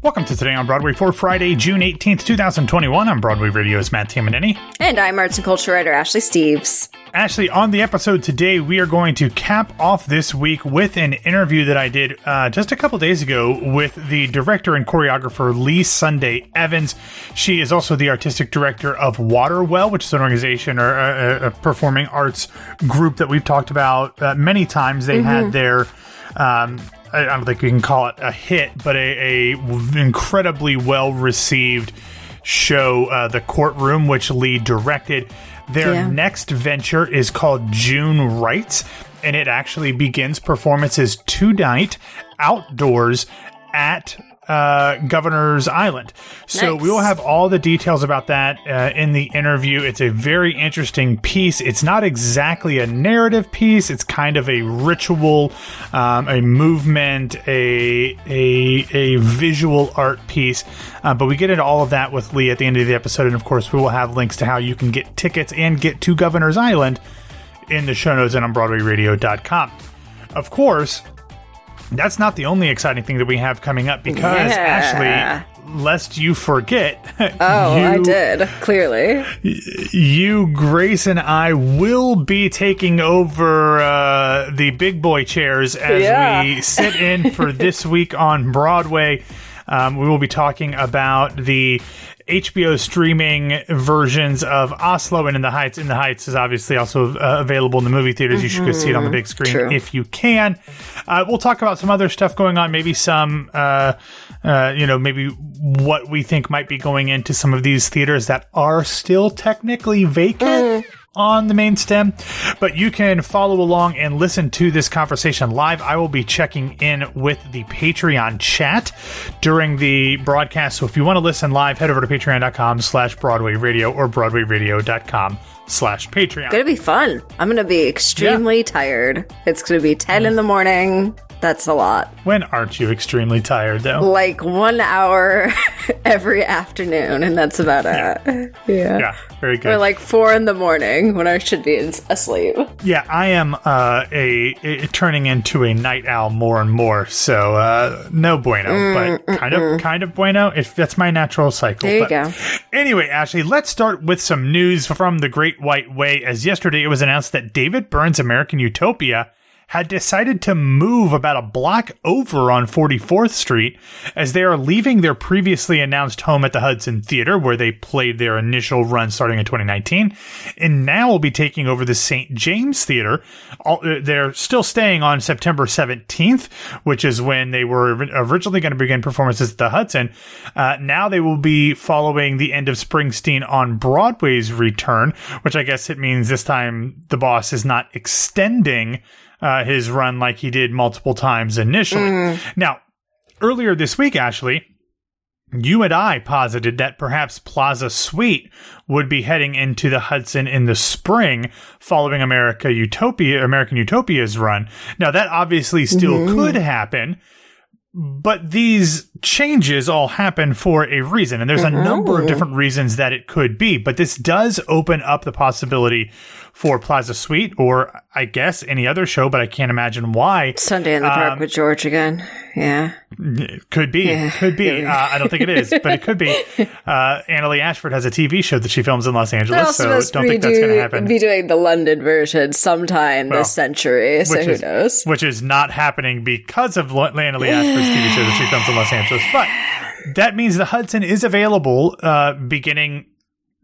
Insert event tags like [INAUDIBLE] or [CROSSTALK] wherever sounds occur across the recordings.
Welcome to Today on Broadway for Friday, June 18th, 2021. I'm Broadway Radio's Matt Tamanini. And I'm arts and culture writer Ashley Steves. Ashley, on the episode today, we are going to cap off this week with an interview that I did uh, just a couple days ago with the director and choreographer Lee Sunday Evans. She is also the artistic director of Waterwell, which is an organization or a, a performing arts group that we've talked about uh, many times. They had their um, I don't think we can call it a hit, but a, a incredibly well received show, uh, The Courtroom, which Lee directed. Their Yeah. next venture is called June Rites, and it actually begins performances tonight outdoors at uh, Governor's Island. So Nice. we will have all the details about that uh, in the interview. It's a very interesting piece. It's not exactly a narrative piece. It's kind of a ritual, um, a movement, a a a visual art piece. Uh, but we get into all of that with Lee at the end of the episode, and of course, we will have links to how you can get tickets and get to Governor's Island in the show notes and on BroadwayRadio.com. Of course, that's not the only exciting thing that we have coming up because Yeah. Ashley, lest you forget, [LAUGHS] Oh, you, I did, clearly. you, Grace, and I will be taking over uh, the big boy chairs as Yeah. we sit in for this [LAUGHS] week on Broadway. Um, we will be talking about the HBO streaming versions of Oslo and In the Heights. In the Heights is obviously also uh, available in the movie theaters. You should go see it on the big screen True. if you can. Uh, we'll talk about some other stuff going on, maybe some, uh, uh, you know, maybe what we think might be going into some of these theaters that are still technically vacant. On the main stem, but you can follow along and listen to this conversation live. I will be checking in with the Patreon chat during the broadcast. So if you want to listen live, head over to patreon.com slash Broadway Radio or broadwayradio.com slash Patreon. It's gonna be fun. I'm gonna be extremely tired. It's gonna be 10 in the morning. That's a lot. When aren't you extremely tired though? Like one hour [LAUGHS] every afternoon, and that's about it. Yeah. Yeah, very good. Or like four in the morning when I should be asleep. Yeah, I am uh, a, a turning into a night owl more and more. So uh, no bueno, but kind of kind of bueno. If that's my natural cycle. There you But go. Anyway, Ashley, let's start with some news from the Great White Way. As yesterday it was announced that David Byrne's American Utopia had decided to move about a block over on 44th Street as they are leaving their previously announced home at the Hudson Theater, where they played their initial run starting in 2019, and now will be taking over the St. James Theater. Uh, They're still staying on September 17th, which is when they were originally going to begin performances at the Hudson. Uh, now they will be following the end of Springsteen on Broadway's return, which I guess it means this time the boss is not extending uh, his run like he did multiple times initially. Mm-hmm. Now, earlier this week, Ashley, you and I posited that perhaps Plaza Suite would be heading into the Hudson in the spring following America Utopia, American Utopia's run. Now that obviously still mm-hmm. could happen, but these changes all happen for a reason, and there's a mm-hmm. number of different reasons that it could be. But this does open up the possibility for Plaza Suite, or I guess any other show, but I can't imagine why. Sunday in the park with George again. Yeah. Could be, could be. [LAUGHS] Uh, I don't think it is, but it could be. [LAUGHS] Uh, Annaleigh Ashford has a TV show that she films in Los Angeles, so don't think that's going to do- happen. be doing the London version sometime Well, this century, so who is, knows? Which is not happening because of Annaleigh Ashford's TV show that she films in Los Angeles. But that means the Hudson is available uh, beginning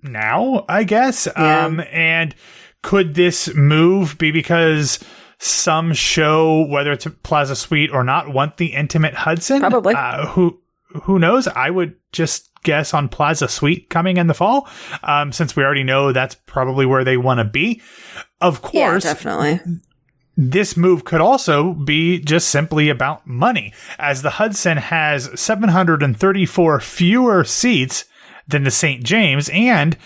now, I guess. Yeah. Um, and could this move be because some show, whether it's a Plaza Suite or not, want the intimate Hudson? Probably. Uh, who who knows? I would just guess on Plaza Suite coming in the fall, um, since we already know that's probably where they want to be. Of Yeah, course, definitely. this move could also be just simply about money, as the Hudson has 734 fewer seats than the St. James, and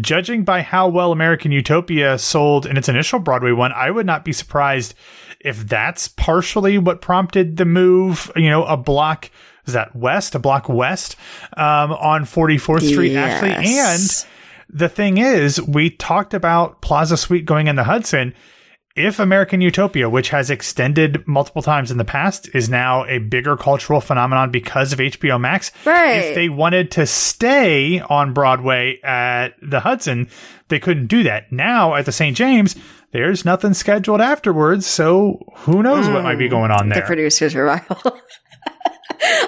judging by how well American Utopia sold in its initial Broadway one, I would not be surprised if that's partially what prompted the move, you know, a block is that west, a block west, um, on 44th Street, actually. And the thing is, we talked about Plaza Suite going in the Hudson. If American Utopia, which has extended multiple times in the past, is now a bigger cultural phenomenon because of HBO Max, Right. if they wanted to stay on Broadway at the Hudson, they couldn't do that. Now at the St. James, there's nothing scheduled afterwards, so who knows what might be hmm. going on there. The producer's revival. [LAUGHS]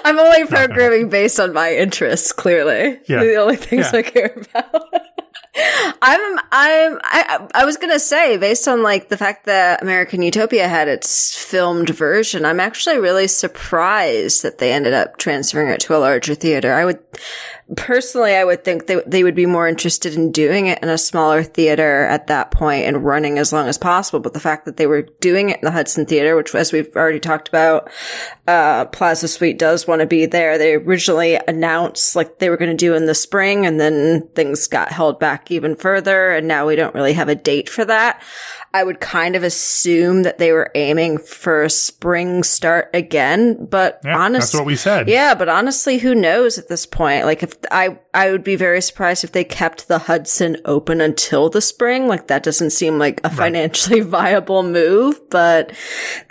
I'm only programming based on my interests, clearly. Yeah. The only things Yeah. I care about. [LAUGHS] I'm I'm I I was gonna say, based on like the fact that American Utopia had its filmed version, I'm actually really surprised that they ended up transferring it to a larger theater. I would personally I would think they they would be more interested in doing it in a smaller theater at that point and running as long as possible. But the fact that they were doing it in the Hudson Theater, which as we've already talked about, uh, Plaza Suite does want to be there. They originally announced like they were going to do in the spring and then things got held back even further. And now we don't really have a date for that. I would kind of assume that they were aiming for a spring start again, but Yeah, honestly, that's what we said. yeah, but honestly, who knows at this point? Like, if I, I would be very surprised if they kept the Hudson open until the spring. Like, that doesn't seem like a financially [LAUGHS] viable move, but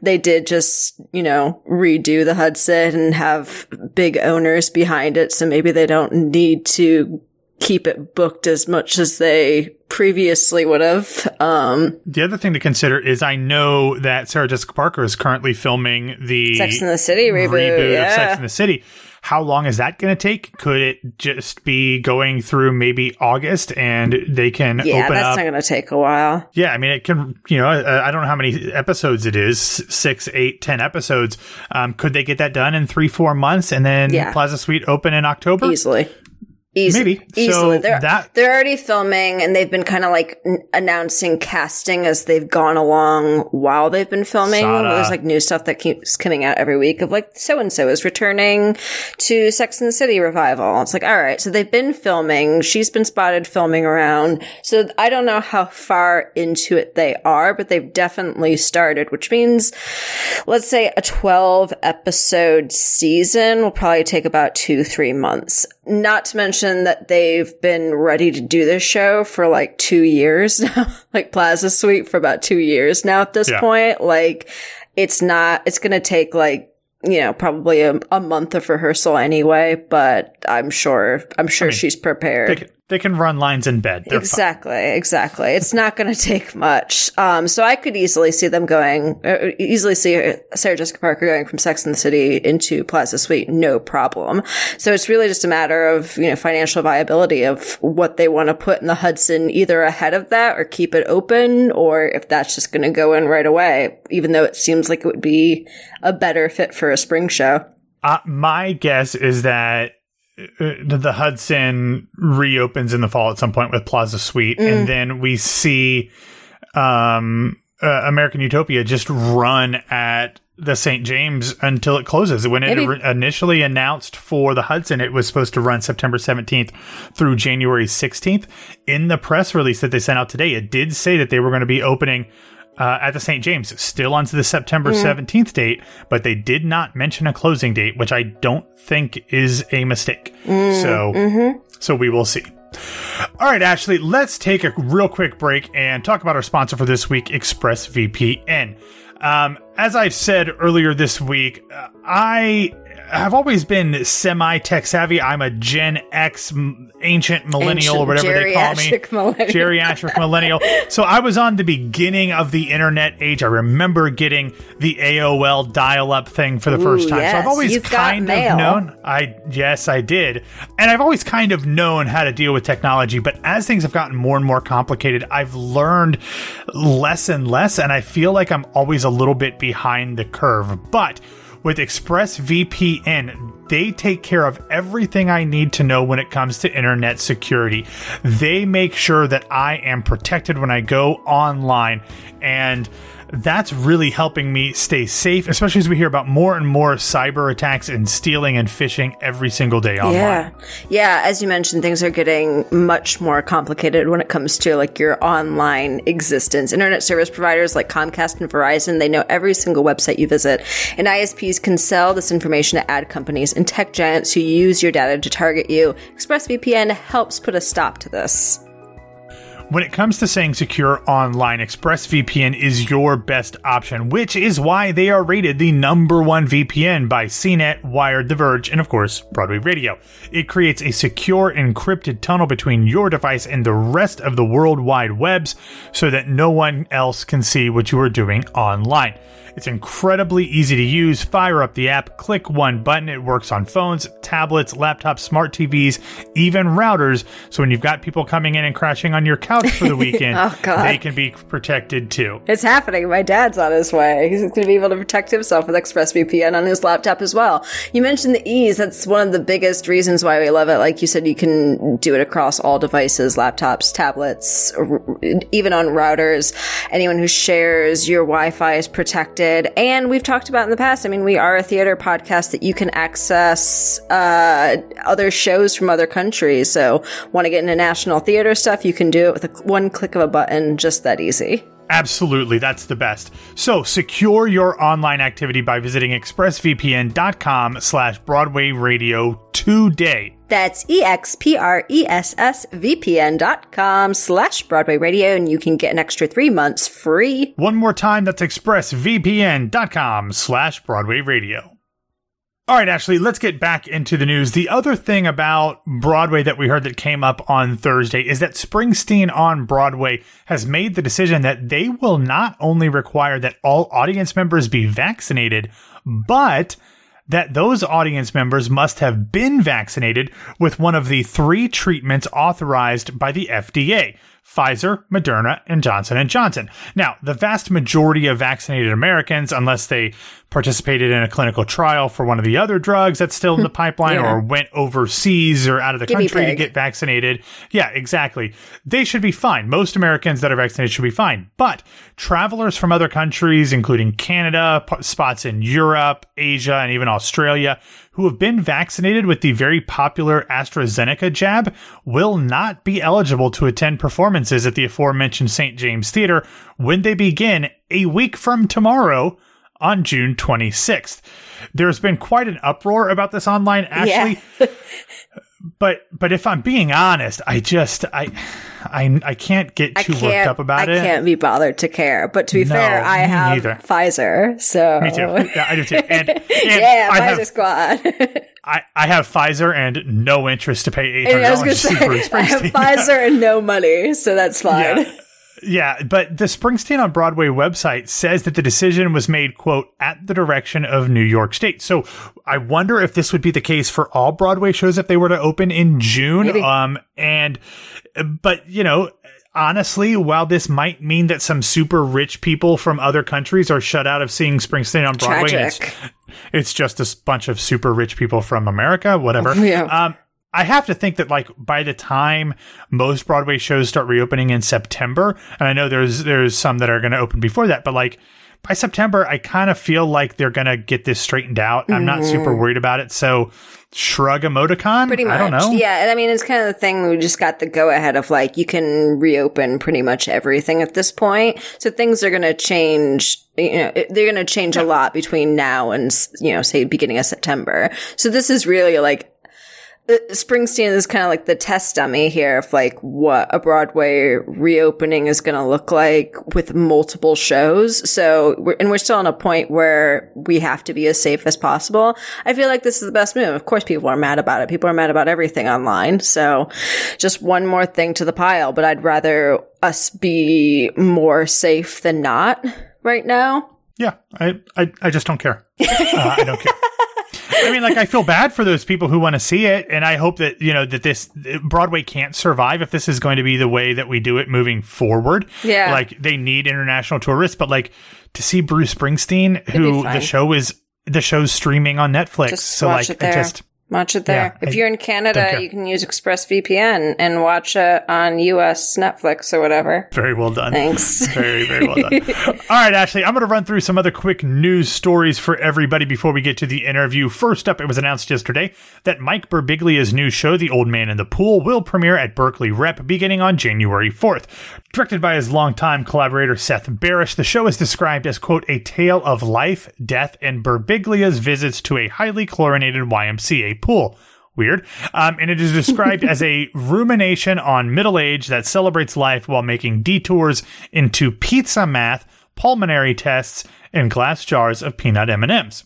they did just, you know, redo the Hudson and have big owners behind it. So maybe they don't need to keep it booked as much as they previously would have. Um, The other thing to consider is I know that Sarah Jessica Parker is currently filming the Sex in the City reboot. reboot yeah. of Sex in the City. How long is that going to take? Could it just be going through maybe August and they can yeah, open that's up? not going to take a while. yeah, I mean, it can, you know, I, I don't know how many episodes it is six, eight, ten episodes. Um, could they get that done in three, four months and then Yeah. Plaza Suite open in October? Easily. Easy, Maybe. easily. So they're that- they're already filming, and they've been kind of like n- announcing casting as they've gone along while they've been filming. Sada. There's like new stuff that keeps coming out every week of like so and so is returning to Sex and the City revival. It's like all right, so they've been filming. She's been spotted filming around. So I don't know how far into it they are, but they've definitely started, which means let's say a 12 episode season will probably take about two, three months. Not to mention that they've been ready to do this show for like two years [LAUGHS] now, like Plaza Suite for about two years now at this Yeah. point. Like it's not, it's going to take like, you know, probably a, a month of rehearsal anyway, but I'm sure, I'm sure she's prepared. They can, they can run lines in bed. They're fine. Exactly, exactly. It's not going to take much. Um, so I could easily see them going, uh, easily see Sarah Jessica Parker going from Sex and the City into Plaza Suite, no problem. So it's really just a matter of, you know, financial viability of what they want to put in the Hudson, either ahead of that or keep it open, or if that's just going to go in right away, even though it seems like it would be a better fit for a spring show. Uh, my guess is that the Hudson reopens in the fall at some point with Plaza Suite, Mm. and then we see um, uh, American Utopia just run at the St. James until it closes. When it Maybe. ori- initially announced for the Hudson, it was supposed to run September 17th through January 16th. In the press release that they sent out today, it did say that they were going to be opening uh, at the St. James, still onto the September 17th date, but they did not mention a closing date, which I don't think is a mistake. So, so we will see. All right, Ashley, let's take a real quick break and talk about our sponsor for this week, ExpressVPN. Um, as I've said earlier this week, uh, I have always been semi tech savvy. I'm a Gen X, m- ancient millennial, or Ancient whatever they call me. geriatric millennial. Geriatric millennial. [LAUGHS] So I was on the beginning of the internet age. I remember getting the AOL dial up thing for the first Ooh, time. so. I've always You've kind of mail. known. I yes, I did. And I've always kind of known how to deal with technology, but as things have gotten more and more complicated, I've learned less and less and I feel like I'm always a little bit behind the curve. But with ExpressVPN, they take care of everything I need to know when it comes to internet security. They make sure that I am protected when I go online and that's really helping me stay safe, especially as we hear about more and more cyber attacks and stealing and phishing every single day online. Yeah. Yeah. As you mentioned, things are getting much more complicated when it comes to like your online existence. Internet service providers like Comcast and Verizon, they know every single website you visit. And ISPs can sell this information to ad companies and tech giants who use your data to target you. ExpressVPN helps put a stop to this. When it comes to saying secure online, ExpressVPN is your best option, which is why they are rated the number one VPN by CNET, Wired, The Verge, and of course, Broadway Radio. It creates a secure encrypted tunnel between your device and the rest of the World Wide Webs so that no one else can see what you are doing online. It's incredibly easy to use. Fire up the app, click one button. It works on phones, tablets, laptops, smart TVs, even routers. So when you've got people coming in and crashing on your couch for the [LAUGHS] weekend, oh, they can be protected too. It's happening. My dad's on his way. He's going to be able to protect himself with ExpressVPN on his laptop as well. You mentioned the ease. That's one of the biggest reasons why we love it. Like you said, you can do it across all devices, laptops, tablets, even on routers. Anyone who shares your Wi-Fi is protected. And we've talked about in the past. I mean, we are a theater podcast that you can access uh, other shows from other countries. So, want to get into national theater stuff? You can do it with a, one click of a button, just that easy. Absolutely, that's the best. So secure your online activity by visiting expressvpn.com slash Broadway Radio today. That's E-X-P-R-E-S-S-V-P-N dot com slash Broadway Radio, and you can get an extra three months free. One more time, that's expressvpn.com slash Broadway Radio. All right, Ashley, let's get back into the news. The other thing about Broadway that we heard that came up on Thursday is that Springsteen on Broadway has made the decision that they will not only require that all audience members be vaccinated, but that those audience members must have been vaccinated with one of the three treatments authorized by the FDA. Pfizer, Moderna, and Johnson & Johnson. Now, the vast majority of vaccinated Americans, unless they participated in a clinical trial for one of the other drugs that's still in the [LAUGHS] pipeline Yeah. or went overseas or out of the Guinea country to get vaccinated. Yeah, exactly. They should be fine. Most Americans that are vaccinated should be fine. But travelers from other countries, including Canada, p- spots in Europe, Asia, and even Australia, who have been vaccinated with the very popular AstraZeneca jab will not be eligible to attend performances at the aforementioned St. James Theater when they begin a week from tomorrow on June 26th. There's been quite an uproar about this online, Ashley. [LAUGHS] But but if I'm being honest, I just I I I can't get too can't, worked up about I it. I can't be bothered to care. But to be No, fair, I have neither. Pfizer, so Me too. Yeah, I do too. And, [LAUGHS] and yeah, I Pfizer have squad. [LAUGHS] I, I have Pfizer and no interest to pay eight hundred I was dollars to see say, I have Pfizer and no money, so that's fine. Yeah. Yeah, but the Springsteen on Broadway website says that the decision was made, quote, at the direction of New York State. So I wonder if this would be the case for all Broadway shows if they were to open in June. Maybe. Um, and, but, you know, honestly, while this might mean that some super rich people from other countries are shut out of seeing Springsteen on Broadway, it's, it's just a bunch of super rich people from America, whatever. [LAUGHS] Yeah. Um, I have to think that like by the time most Broadway shows start reopening in September, and I know there's there's some that are going to open before that, but like by September, I kind of feel like they're going to get this straightened out. I'm not super worried about it. So shrug emoticon. Mm-hmm. Pretty much. I don't know. Yeah, and I mean, it's kind of the thing. We just got the go ahead of like you can reopen pretty much everything at this point. So things are going to change. You know, they're going to change a lot between now and you know, say beginning of September. So this is really like. Uh, Springsteen is kind of like the test dummy here of like what a Broadway reopening is going to look like with multiple shows. So, we're, and we're still on a point where we have to be as safe as possible. I feel like this is the best move. Of course, people are mad about it. People are mad about everything online. So, just one more thing to the pile, but I'd rather us be more safe than not right now. Yeah, I, I, I just don't care. Uh, I don't care. I mean, like, I feel bad for those people who want to see it, and I hope that you know that this Broadway can't survive if this is going to be the way that we do it moving forward. Yeah. like they need international tourists, but like to see Bruce Springsteen, who the show is the show's streaming on Netflix, Just so like it just Watch it there. Yeah, if I you're in Canada, you can use ExpressVPN and watch it on US Netflix or whatever. very well done. Thanks. [LAUGHS] Very, very well done. [LAUGHS] All right, Ashley, I'm going to run through some other quick news stories for everybody before we get to the interview. First up, it was announced yesterday that Mike Birbiglia's new show, The Old Man in the Pool, will premiere at Berkeley Rep beginning on January 4th. Directed by his longtime collaborator Seth Barrish, the show is described as, quote, a tale of life, death, and Birbiglia's visits to a highly chlorinated YMCA pool. Weird. Um, and it is described as a [LAUGHS] rumination on middle age that celebrates life while making detours into pizza math, pulmonary tests, and glass jars of peanut M&Ms.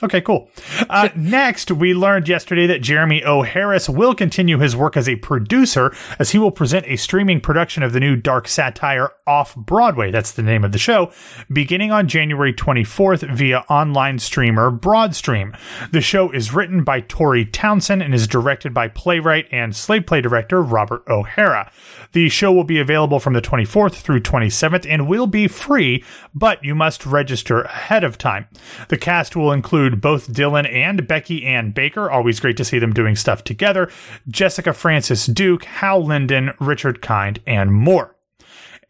Okay, cool. Uh, next, we learned yesterday that Jeremy O. Harris will continue his work as a producer as he will present a streaming production of the new dark satire Off Broadway. That's the name of the show, beginning on January 24th via online streamer Broadstream. The show is written by Tori Townsend and is directed by playwright and slave play director Robert O'Hara. The show will be available from the 24th through 27th and will be free, but you must register ahead of time. The cast will include both Dylan and Becky Ann Baker. Always great to see them doing stuff together. Jessica Frances Duke, Hal Linden, Richard Kind, and more.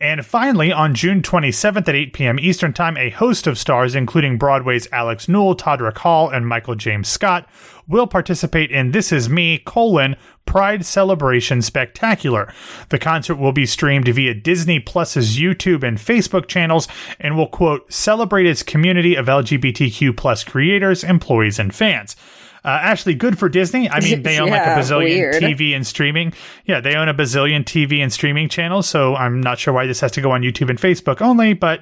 And finally, on June 27th at 8 p.m. Eastern Time, a host of stars, including Broadway's Alex Newell, Todrick Hall, and Michael James Scott, will participate in This Is Me, colon, Pride Celebration Spectacular. The concert will be streamed via Disney Plus's YouTube and Facebook channels and will, quote, celebrate its community of LGBTQ plus creators, employees, and fans. Uh, Ashley, good for Disney. I mean, [LAUGHS] they own Yeah, like a bazillion weird. TV and streaming. Yeah, they own a bazillion TV and streaming channels. So I'm not sure why this has to go on YouTube and Facebook only, but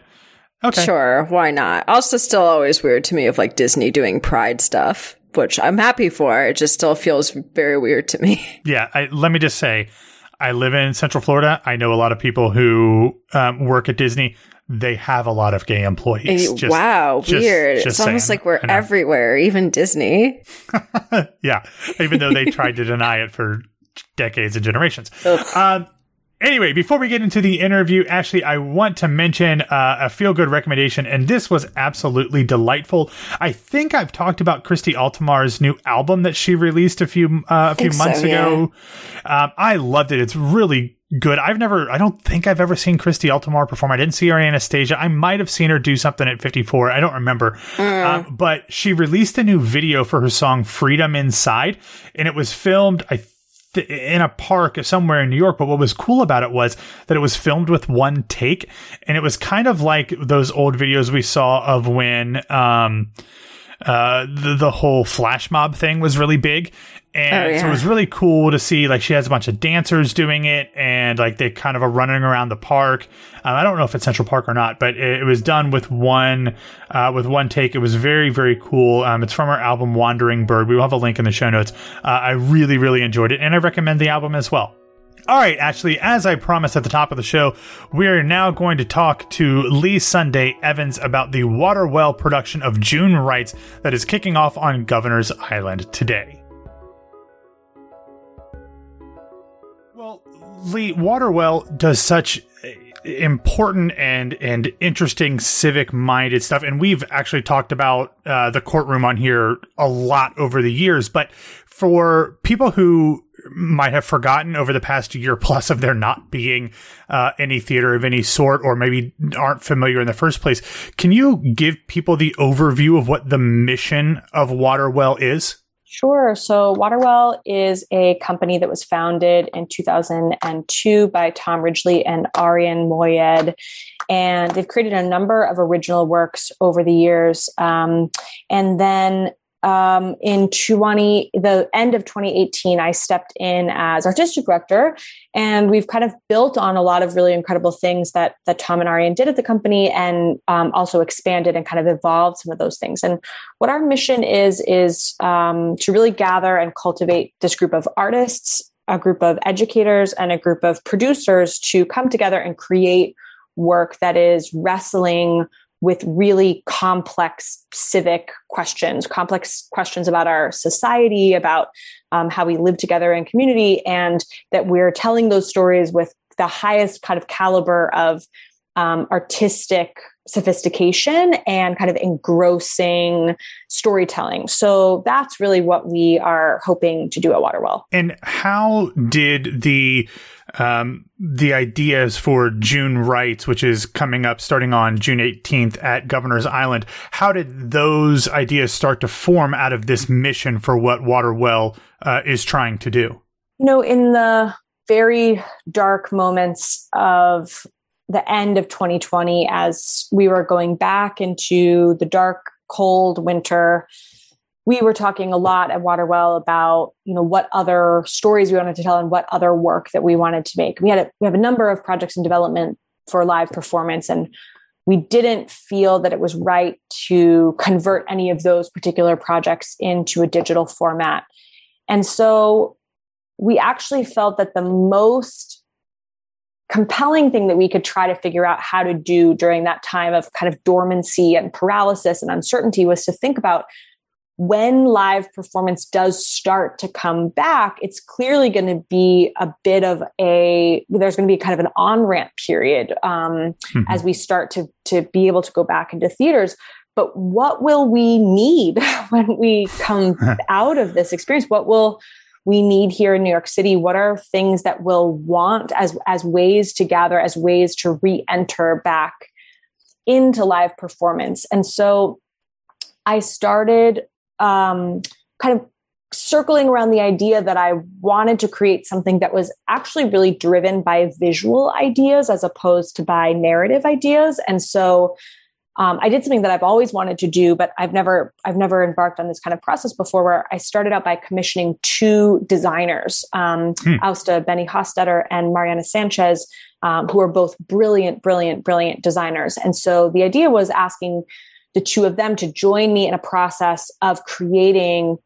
okay. Sure, why not? Also, still always weird to me of like Disney doing Pride stuff, which I'm happy for. It just still feels very weird to me. [LAUGHS] Yeah, I, let me just say, I live in Central Florida. I know a lot of people who um, work at Disney. They have a lot of gay employees. Just- wow, just- weird. just it's almost like we're everywhere, even Disney. [LAUGHS] yeah, even though they tried to deny it for decades and generations. Um, anyway, before we get into the interview, Ashley, I want to mention uh, a feel good recommendation, and this was absolutely delightful. I think I've talked about Christy Altomare's new album that she released a few uh, a few think so, months ago. Um, I loved it. It's really good. I've never, I don't think I've ever seen Christy Altomare perform. I didn't see her in Anastasia. I might have seen her do something at 54. I don't remember. Um, but she released a new video for her song Freedom Inside, and it was filmed, I th- in a park somewhere in New York. But what was cool about it was that it was filmed with one take, and it was kind of like those old videos we saw of when, um, uh, the, the whole flash mob thing was really big. And Oh, so it was really cool to see, like, she has a bunch of dancers doing it and, like, they kind of are running around the park. Um, I don't know if it's Central Park or not, but it, it was done with one, uh, with one take. It was very, very cool. Um, it's from our album Wandering Bird. We will have a link in the show notes. Uh, I really, really enjoyed it and I recommend the album as well. All right, Ashley, as I promised at the top of the show, we are now going to talk to Lee Sunday Evans about the Waterwell production of June Rites that is kicking off on Governor's Island today. Well, Lee, Waterwell does such uh, important and and interesting civic minded stuff and we've actually talked about uh, the courtroom on here a lot over the years but for people who might have forgotten over the past year plus of there not being uh, any theater of any sort or maybe aren't familiar in the first place can you give people the overview of what the mission of waterwell is Sure. So Waterwell is a company that was founded in 2002 by Tom Ridgely and Arian Moayed. And they've created a number of original works over the years. Um, and then um, in 20, the end of 2018, I stepped in as artistic director, and we've kind of built on a lot of really incredible things that that Tom and Arian did at the company, and um, also expanded and kind of evolved some of those things. And what our mission is is um, to really gather and cultivate this group of artists, a group of educators, and a group of producers to come together and create work that is wrestling with really complex civic questions, complex questions about our society, about um, how we live together in community, and that we're telling those stories with the highest kind of caliber of um, artistic sophistication and kind of engrossing storytelling. So that's really what we are hoping to do at Waterwell. And how did the um, the ideas for June Rites, which is coming up starting on June 18th at Governor's Island, how did those ideas start to form out of this mission for what Waterwell uh, is trying to do? You know, in the very dark moments of the end of 2020, as we were going back into the dark, cold winter, we were talking a lot at Waterwell about, you know, what other stories we wanted to tell and what other work that we wanted to make. We had a, we have a number of projects in development for live performance and we didn't feel that it was right to convert any of those particular projects into a digital format. And so we actually felt that the most compelling thing that we could try to figure out how to do during that time of kind of dormancy and paralysis and uncertainty was to think about when live performance does start to come back, it's clearly going to be a bit of a there's going to be kind of an on ramp period um, mm-hmm. as we start to to be able to go back into theaters. But what will we need [LAUGHS] when we come [LAUGHS] out of this experience? What will we need here in New York City? What are things that we'll want as as ways to gather, as ways to re-enter back into live performance? And so I started um, kind of circling around the idea that I wanted to create something that was actually really driven by visual ideas as opposed to by narrative ideas. And so um, I did something that I've always wanted to do, but I've never I've never embarked on this kind of process before. Where I started out by commissioning two designers, um, hmm. Asta Bennie Hostetter and Mariana Sanchez, um, who are both brilliant, brilliant, brilliant designers. And so the idea was asking the two of them to join me in a process of creating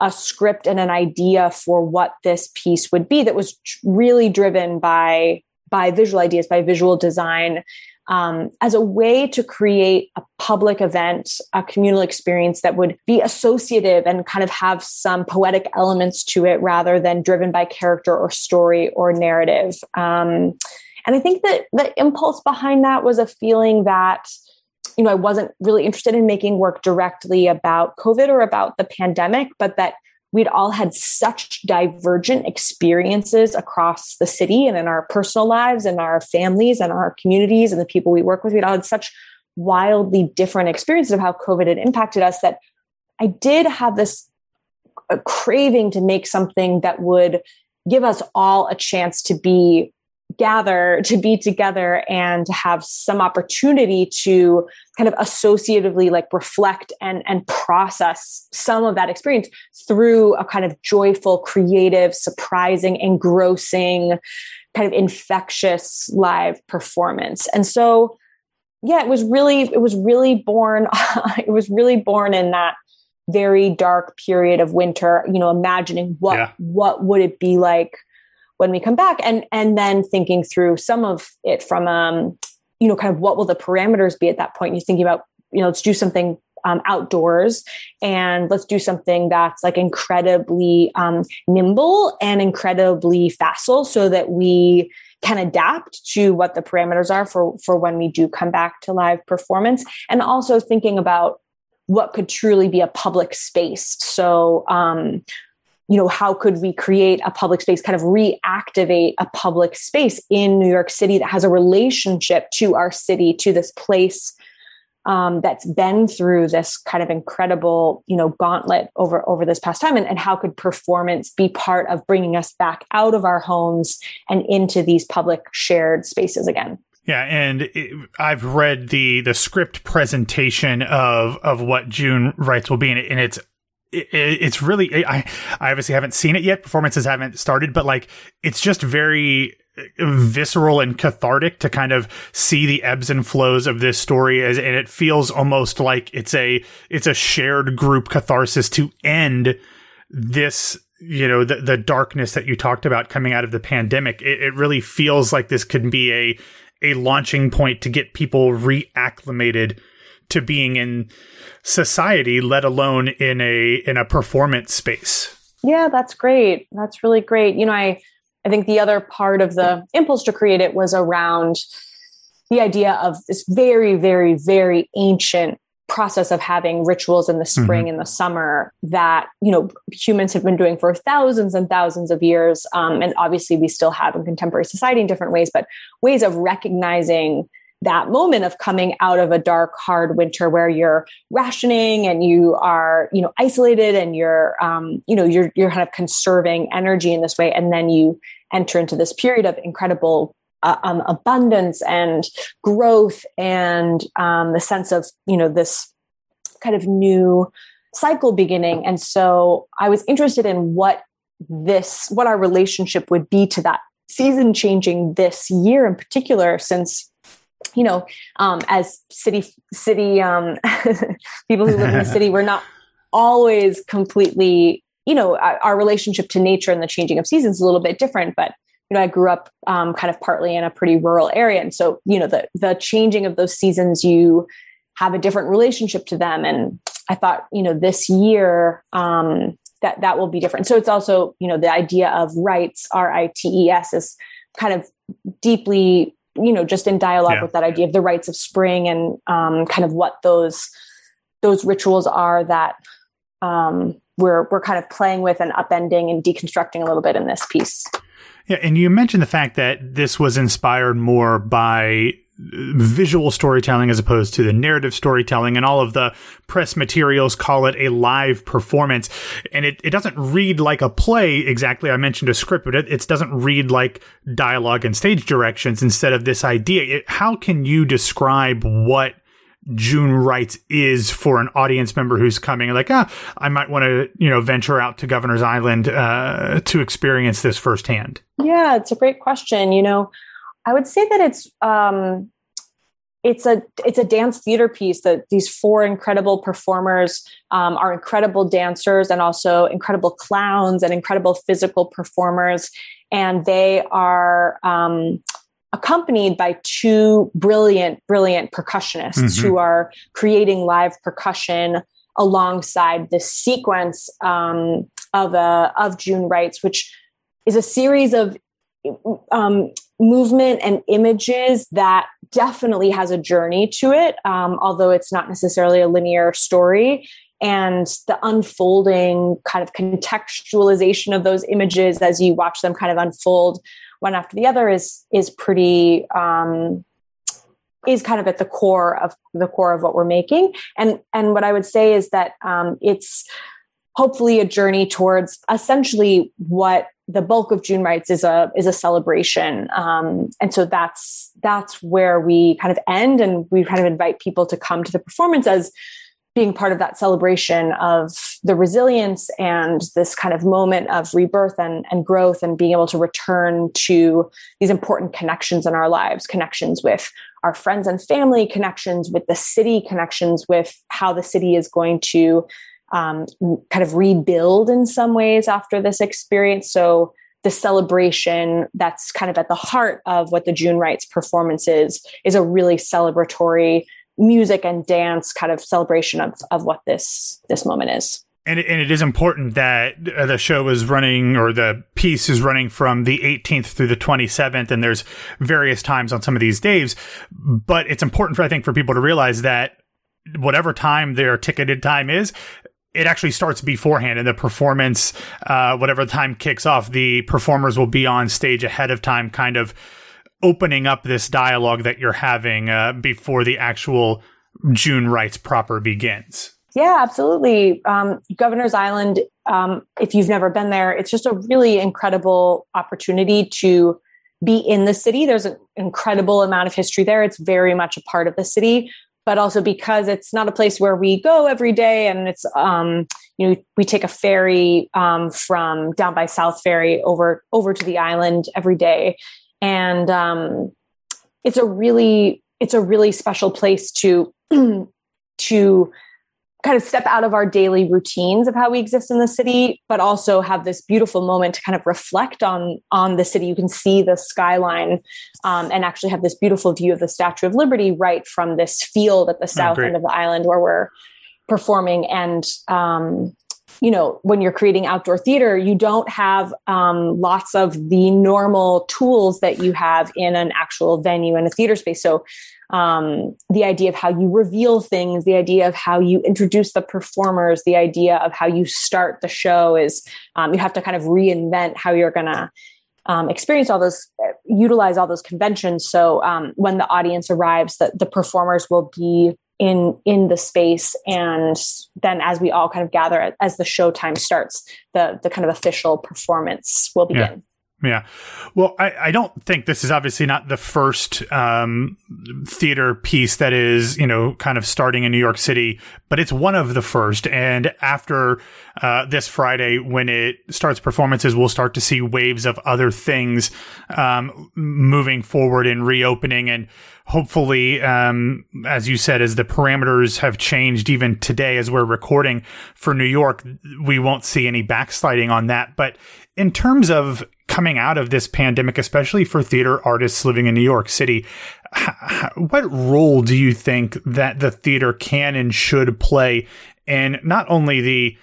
a script and an idea for what this piece would be that was really driven by by visual ideas by visual design um, as a way to create a public event a communal experience that would be associative and kind of have some poetic elements to it rather than driven by character or story or narrative. Um, and i think that the impulse behind that was a feeling that you know, I wasn't really interested in making work directly about COVID or about the pandemic, but that we'd all had such divergent experiences across the city and in our personal lives and our families and our communities and the people we work with. We'd all had such wildly different experiences of how COVID had impacted us that I did have this craving to make something that would give us all a chance to be gather to be together and to have some opportunity to kind of associatively like reflect and and process some of that experience through a kind of joyful creative surprising engrossing kind of infectious live performance and so yeah it was really it was really born [LAUGHS] it was really born in that very dark period of winter you know imagining what yeah. what would it be like when we come back and and then thinking through some of it from um you know kind of what will the parameters be at that point? You're thinking about you know let's do something um, outdoors and let's do something that's like incredibly um, nimble and incredibly facile so that we can adapt to what the parameters are for for when we do come back to live performance. And also thinking about what could truly be a public space. So um, you know, how could we create a public space, kind of reactivate a public space in New York City that has a relationship to our city, to this place um, that's been through this kind of incredible, you know, gauntlet over over this past time, and, and how could performance be part of bringing us back out of our homes and into these public shared spaces again? Yeah, and it, I've read the the script presentation of of what June Rites will be in it, and it's it, it's really I I obviously haven't seen it yet. Performances haven't started, but like it's just very uh, visceral and cathartic to kind of see the ebbs and flows of this story as and it feels almost like it's a it's a shared group catharsis to end this you know the the darkness that you talked about coming out of the pandemic it, it really feels like this could be a a launching point to get people reacclimated to being in society, let alone in a in a performance space. Yeah, that's great. That's really great. You know, I I think the other part of the impulse to create it was around the idea of this very, very, very ancient process of having rituals in the mm-hmm. spring mm-hmm. and the summer that you know humans have been doing for thousands and thousands of years um, and obviously we still have in contemporary society in different ways but ways of recognizing that moment of coming out of a dark, hard winter where you're rationing and you are, you know, isolated and you're, um, you know, you're, you're kind of conserving energy in this way. And then you enter into this period of incredible uh, um, abundance and growth and um, the sense of, you know, this kind of new cycle beginning. And so I was interested in what this, what our relationship would be to that season changing this year in particular, since you know, um, as city city um, [LAUGHS] people who live in the [LAUGHS] city, we're not always completely, you know, our, our, relationship to nature and the changing of seasons is a little bit different. But you know, I grew up um, kind of partly in a pretty rural area, and so you know, the the changing of those seasons, you have a different relationship to them. And I thought, you know, this year um, that that will be different. So it's also, you know, the idea of rights, R I T E S, is kind of deeply you know just in dialogue yeah. with that idea of the rites of spring and um, kind of what those those rituals are that um, we're we're kind of playing with and upending and deconstructing a little bit in this piece. Yeah, and you mentioned the fact that this was inspired more by visual storytelling as opposed to the narrative storytelling and all of the press materials call it a live performance and it, it doesn't read like a play exactly i mentioned a script but it, it doesn't read like dialogue and stage directions instead of this idea it, how can you describe what June Rites is for an audience member who's coming like, ah, I might want to, you know, venture out to Governor's Island uh, to experience this firsthand? Yeah, it's a great question. You know, I would say that it's um, it's a it's a dance theater piece that these four incredible performers um, are incredible dancers and also incredible clowns and incredible physical performers and they are um, accompanied by two brilliant brilliant percussionists mm-hmm. who are creating live percussion alongside this sequence um, of a of june rites which is a series of um, movement and images that definitely has a journey to it, um, although it's not necessarily a linear story. And the unfolding kind of contextualization of those images as you watch them kind of unfold one after the other is is pretty um, is kind of at the core of the core of what we're making. And and what I would say is that um, it's hopefully a journey towards essentially what the bulk of June Rites is a is a celebration, um, and so that's that's where we kind of end, and we kind of invite people to come to the performance as being part of that celebration of the resilience and this kind of moment of rebirth and, and growth and being able to return to these important connections in our lives connections with our friends and family connections with the city connections with how the city is going to um, kind of rebuild in some ways after this experience. So the celebration that's kind of at the heart of what the June Rites performance is, is a really celebratory music and dance kind of celebration of, of what this this moment is. And it, and it is important that uh, the show is running or the piece is running from the 18th through the 27th, and there's various times on some of these days. But it's important for I think for people to realize that whatever time their ticketed time is, it actually starts beforehand and the performance uh, whatever time kicks off the performers will be on stage ahead of time kind of opening up this dialogue that you're having uh, before the actual june rites proper begins. Yeah absolutely. Um, governor's island um, if you've never been there it's just a really incredible opportunity to be in the city. There's an incredible amount of history there. It's very much a part of the city but also because it's not a place where we go every day and it's um, you know we take a ferry um, from down by south ferry over over to the island every day. And um, it's a really it's a really special place to [CLEARS THROAT] to kind of step out of our daily routines of how we exist in the city but also have this beautiful moment to kind of reflect on on the city. You can see the skyline um, and actually have this beautiful view of the statue of liberty right from this field at the oh, south oh, end of the island where we're performing. And um, you know when you're creating outdoor theater you don't have um, lots of the normal tools that you have in an actual venue in a theater space so um, the idea of how you reveal things, the idea of how you introduce the performers, the idea of how you start the show is um, you have to kind of reinvent how you're going to um, experience all those, utilize all those conventions. So um, when the audience arrives, that the performers will be in in the space, and then as we all kind of gather as the show time starts, the the kind of official performance will begin. Yeah. Yeah. Well, I, I don't think this is obviously not the first um, theater piece that is, you know, kind of starting in New York City, but it's one of the first. And after uh, this Friday, when it starts performances, we'll start to see waves of other things um, moving forward and reopening. And hopefully, um, as you said, as the parameters have changed even today as we're recording for New York, we won't see any backsliding on that. But in terms of coming out of this pandemic, especially for theater artists living in New York City, what role do you think that the theater can and should play in not only the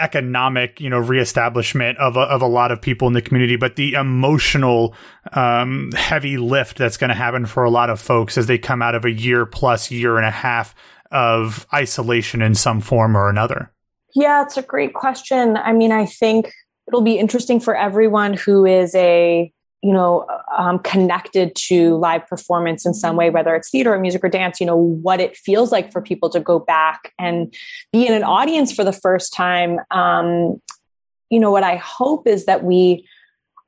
economic, you know, reestablishment of a, of a lot of people in the community, but the emotional um, heavy lift that's going to happen for a lot of folks as they come out of a year plus year and a half of isolation in some form or another? Yeah, it's a great question. I mean, I think it'll be interesting for everyone who is a you know um, connected to live performance in some way whether it's theater or music or dance you know what it feels like for people to go back and be in an audience for the first time. Um, you know what i hope is that we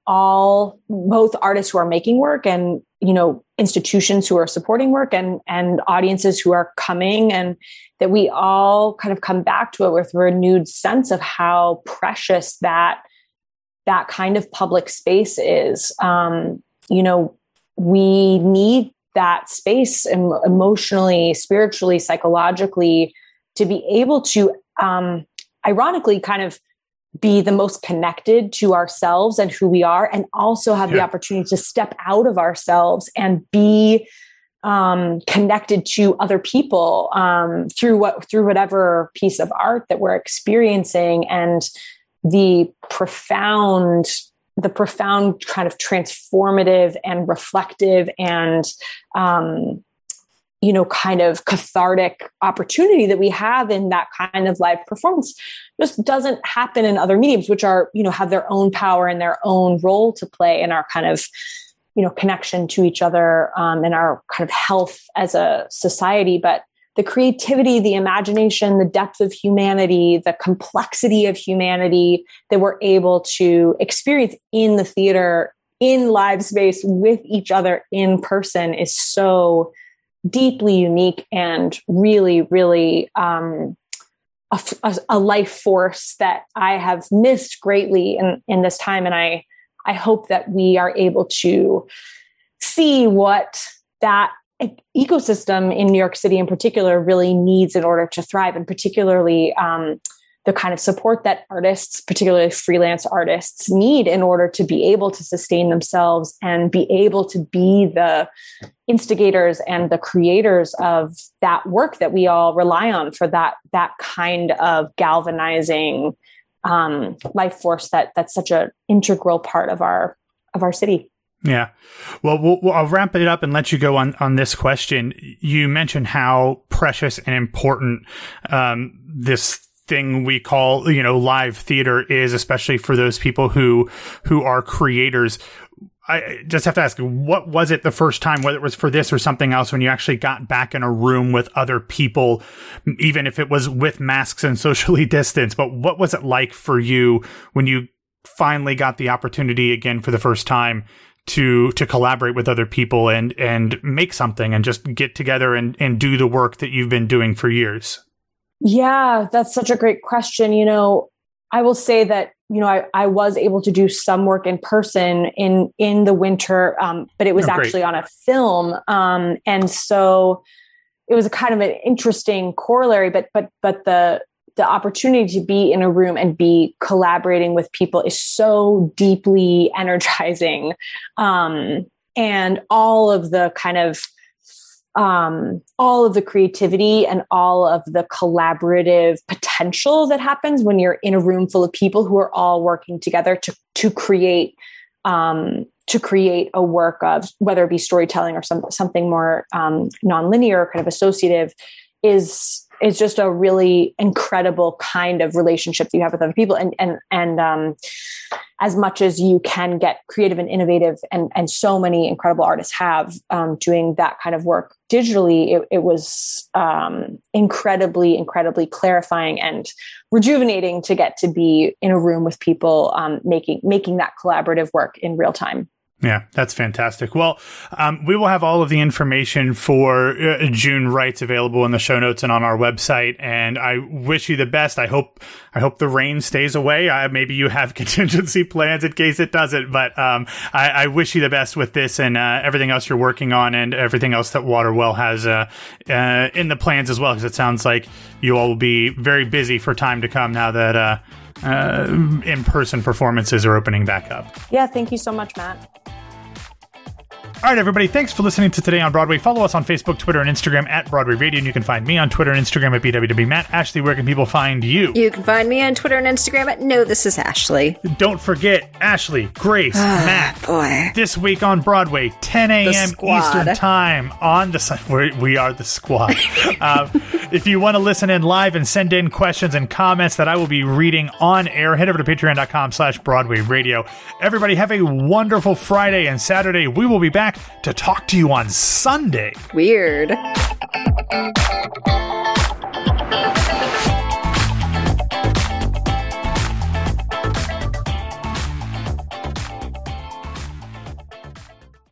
all both artists who are making work and you know institutions who are supporting work and and audiences who are coming and that we all kind of come back to it with a renewed sense of how precious that that kind of public space is um, you know we need that space emotionally spiritually psychologically to be able to um, ironically kind of be the most connected to ourselves and who we are and also have yeah. the opportunity to step out of ourselves and be um, connected to other people um, through what through whatever piece of art that we're experiencing and the profound the profound kind of transformative and reflective and um, you know kind of cathartic opportunity that we have in that kind of live performance just doesn't happen in other mediums which are you know have their own power and their own role to play in our kind of you know connection to each other um, and our kind of health as a society. But the creativity the imagination the depth of humanity the complexity of humanity that we're able to experience in the theater in live space with each other in person is so deeply unique and really, really um, a, a, life force that I have missed greatly in, in this time. And I, I hope that we are able to see what that ecosystem in New York City in particular really needs in order to thrive, and particularly um, the kind of support that artists, particularly freelance artists, need in order to be able to sustain themselves and be able to be the instigators and the creators of that work that we all rely on for that that kind of galvanizing um, life force that that's such an integral part of our of our city. Yeah. Well, well, well, I'll wrap it up and let you go on, on this question. You mentioned how precious and important um, this thing we call you know live theater is especially for those people who who are creators I just have to ask, what was it the first time, whether it was for this or something else, when you actually got back in a room with other people, even if it was with masks and [LAUGHS] socially distanced? But what was it like for you when you finally got the opportunity again for the first time to to collaborate with other people and and make something and just get together and and do the work that you've been doing for years? Yeah, that's such a great question. You know, I will say that you know I, I was able to do some work in person in in the winter, um, but it was oh, actually on a film, um, and so it was a kind of an interesting corollary. But but but the the opportunity to be in a room and be collaborating with people is so deeply [LAUGHS] energizing, um, and all of the kind of um, all of the creativity and all of the collaborative potential that happens when you're in a room full of people who are all working together to to create um, to create a work of whether it be storytelling or some, something more um, nonlinear, kind of associative, is is just a really incredible kind of relationship that you have with other people and and and um as much as you can get creative and innovative, and and so many incredible artists have um, doing that kind of work digitally, it, it was um, incredibly, incredibly clarifying and rejuvenating to get to be in a room with people um, making making that collaborative work in real time. Yeah, that's fantastic. Well, um, we will have all of the information for uh, June Rites available in the show notes and on our website. And I wish you the best. I hope I hope the rain stays away. Uh, maybe you have [LAUGHS] contingency plans in case it doesn't. But um, I, I, wish you the best with this and uh, everything else you're working on and everything else that Waterwell has uh, uh, in the plans as well. Because it sounds like you all will be very busy for time to come now that uh, in person performances are opening back up. Yeah, thank you so much, Matt. All right, everybody, thanks for listening to Today on Broadway. Follow us on Facebook, Twitter, and Instagram at Broadway Radio, and you can find me on Twitter and Instagram at BWW Matt. Ashley, where can people find you? You can find me on Twitter and Instagram at No This Is Ashley. Don't forget, Ashley, Grace, Matt. Boy. This week on Broadway, 10 a.m. Eastern Time on the we're, we are the squad. [LAUGHS] uh, if you want to listen in live and send in questions and comments that I will be reading on air, head over to patreon.com slash Broadway Radio. Everybody have a wonderful Friday and Saturday. We will be to talk to you on Sunday. Weird.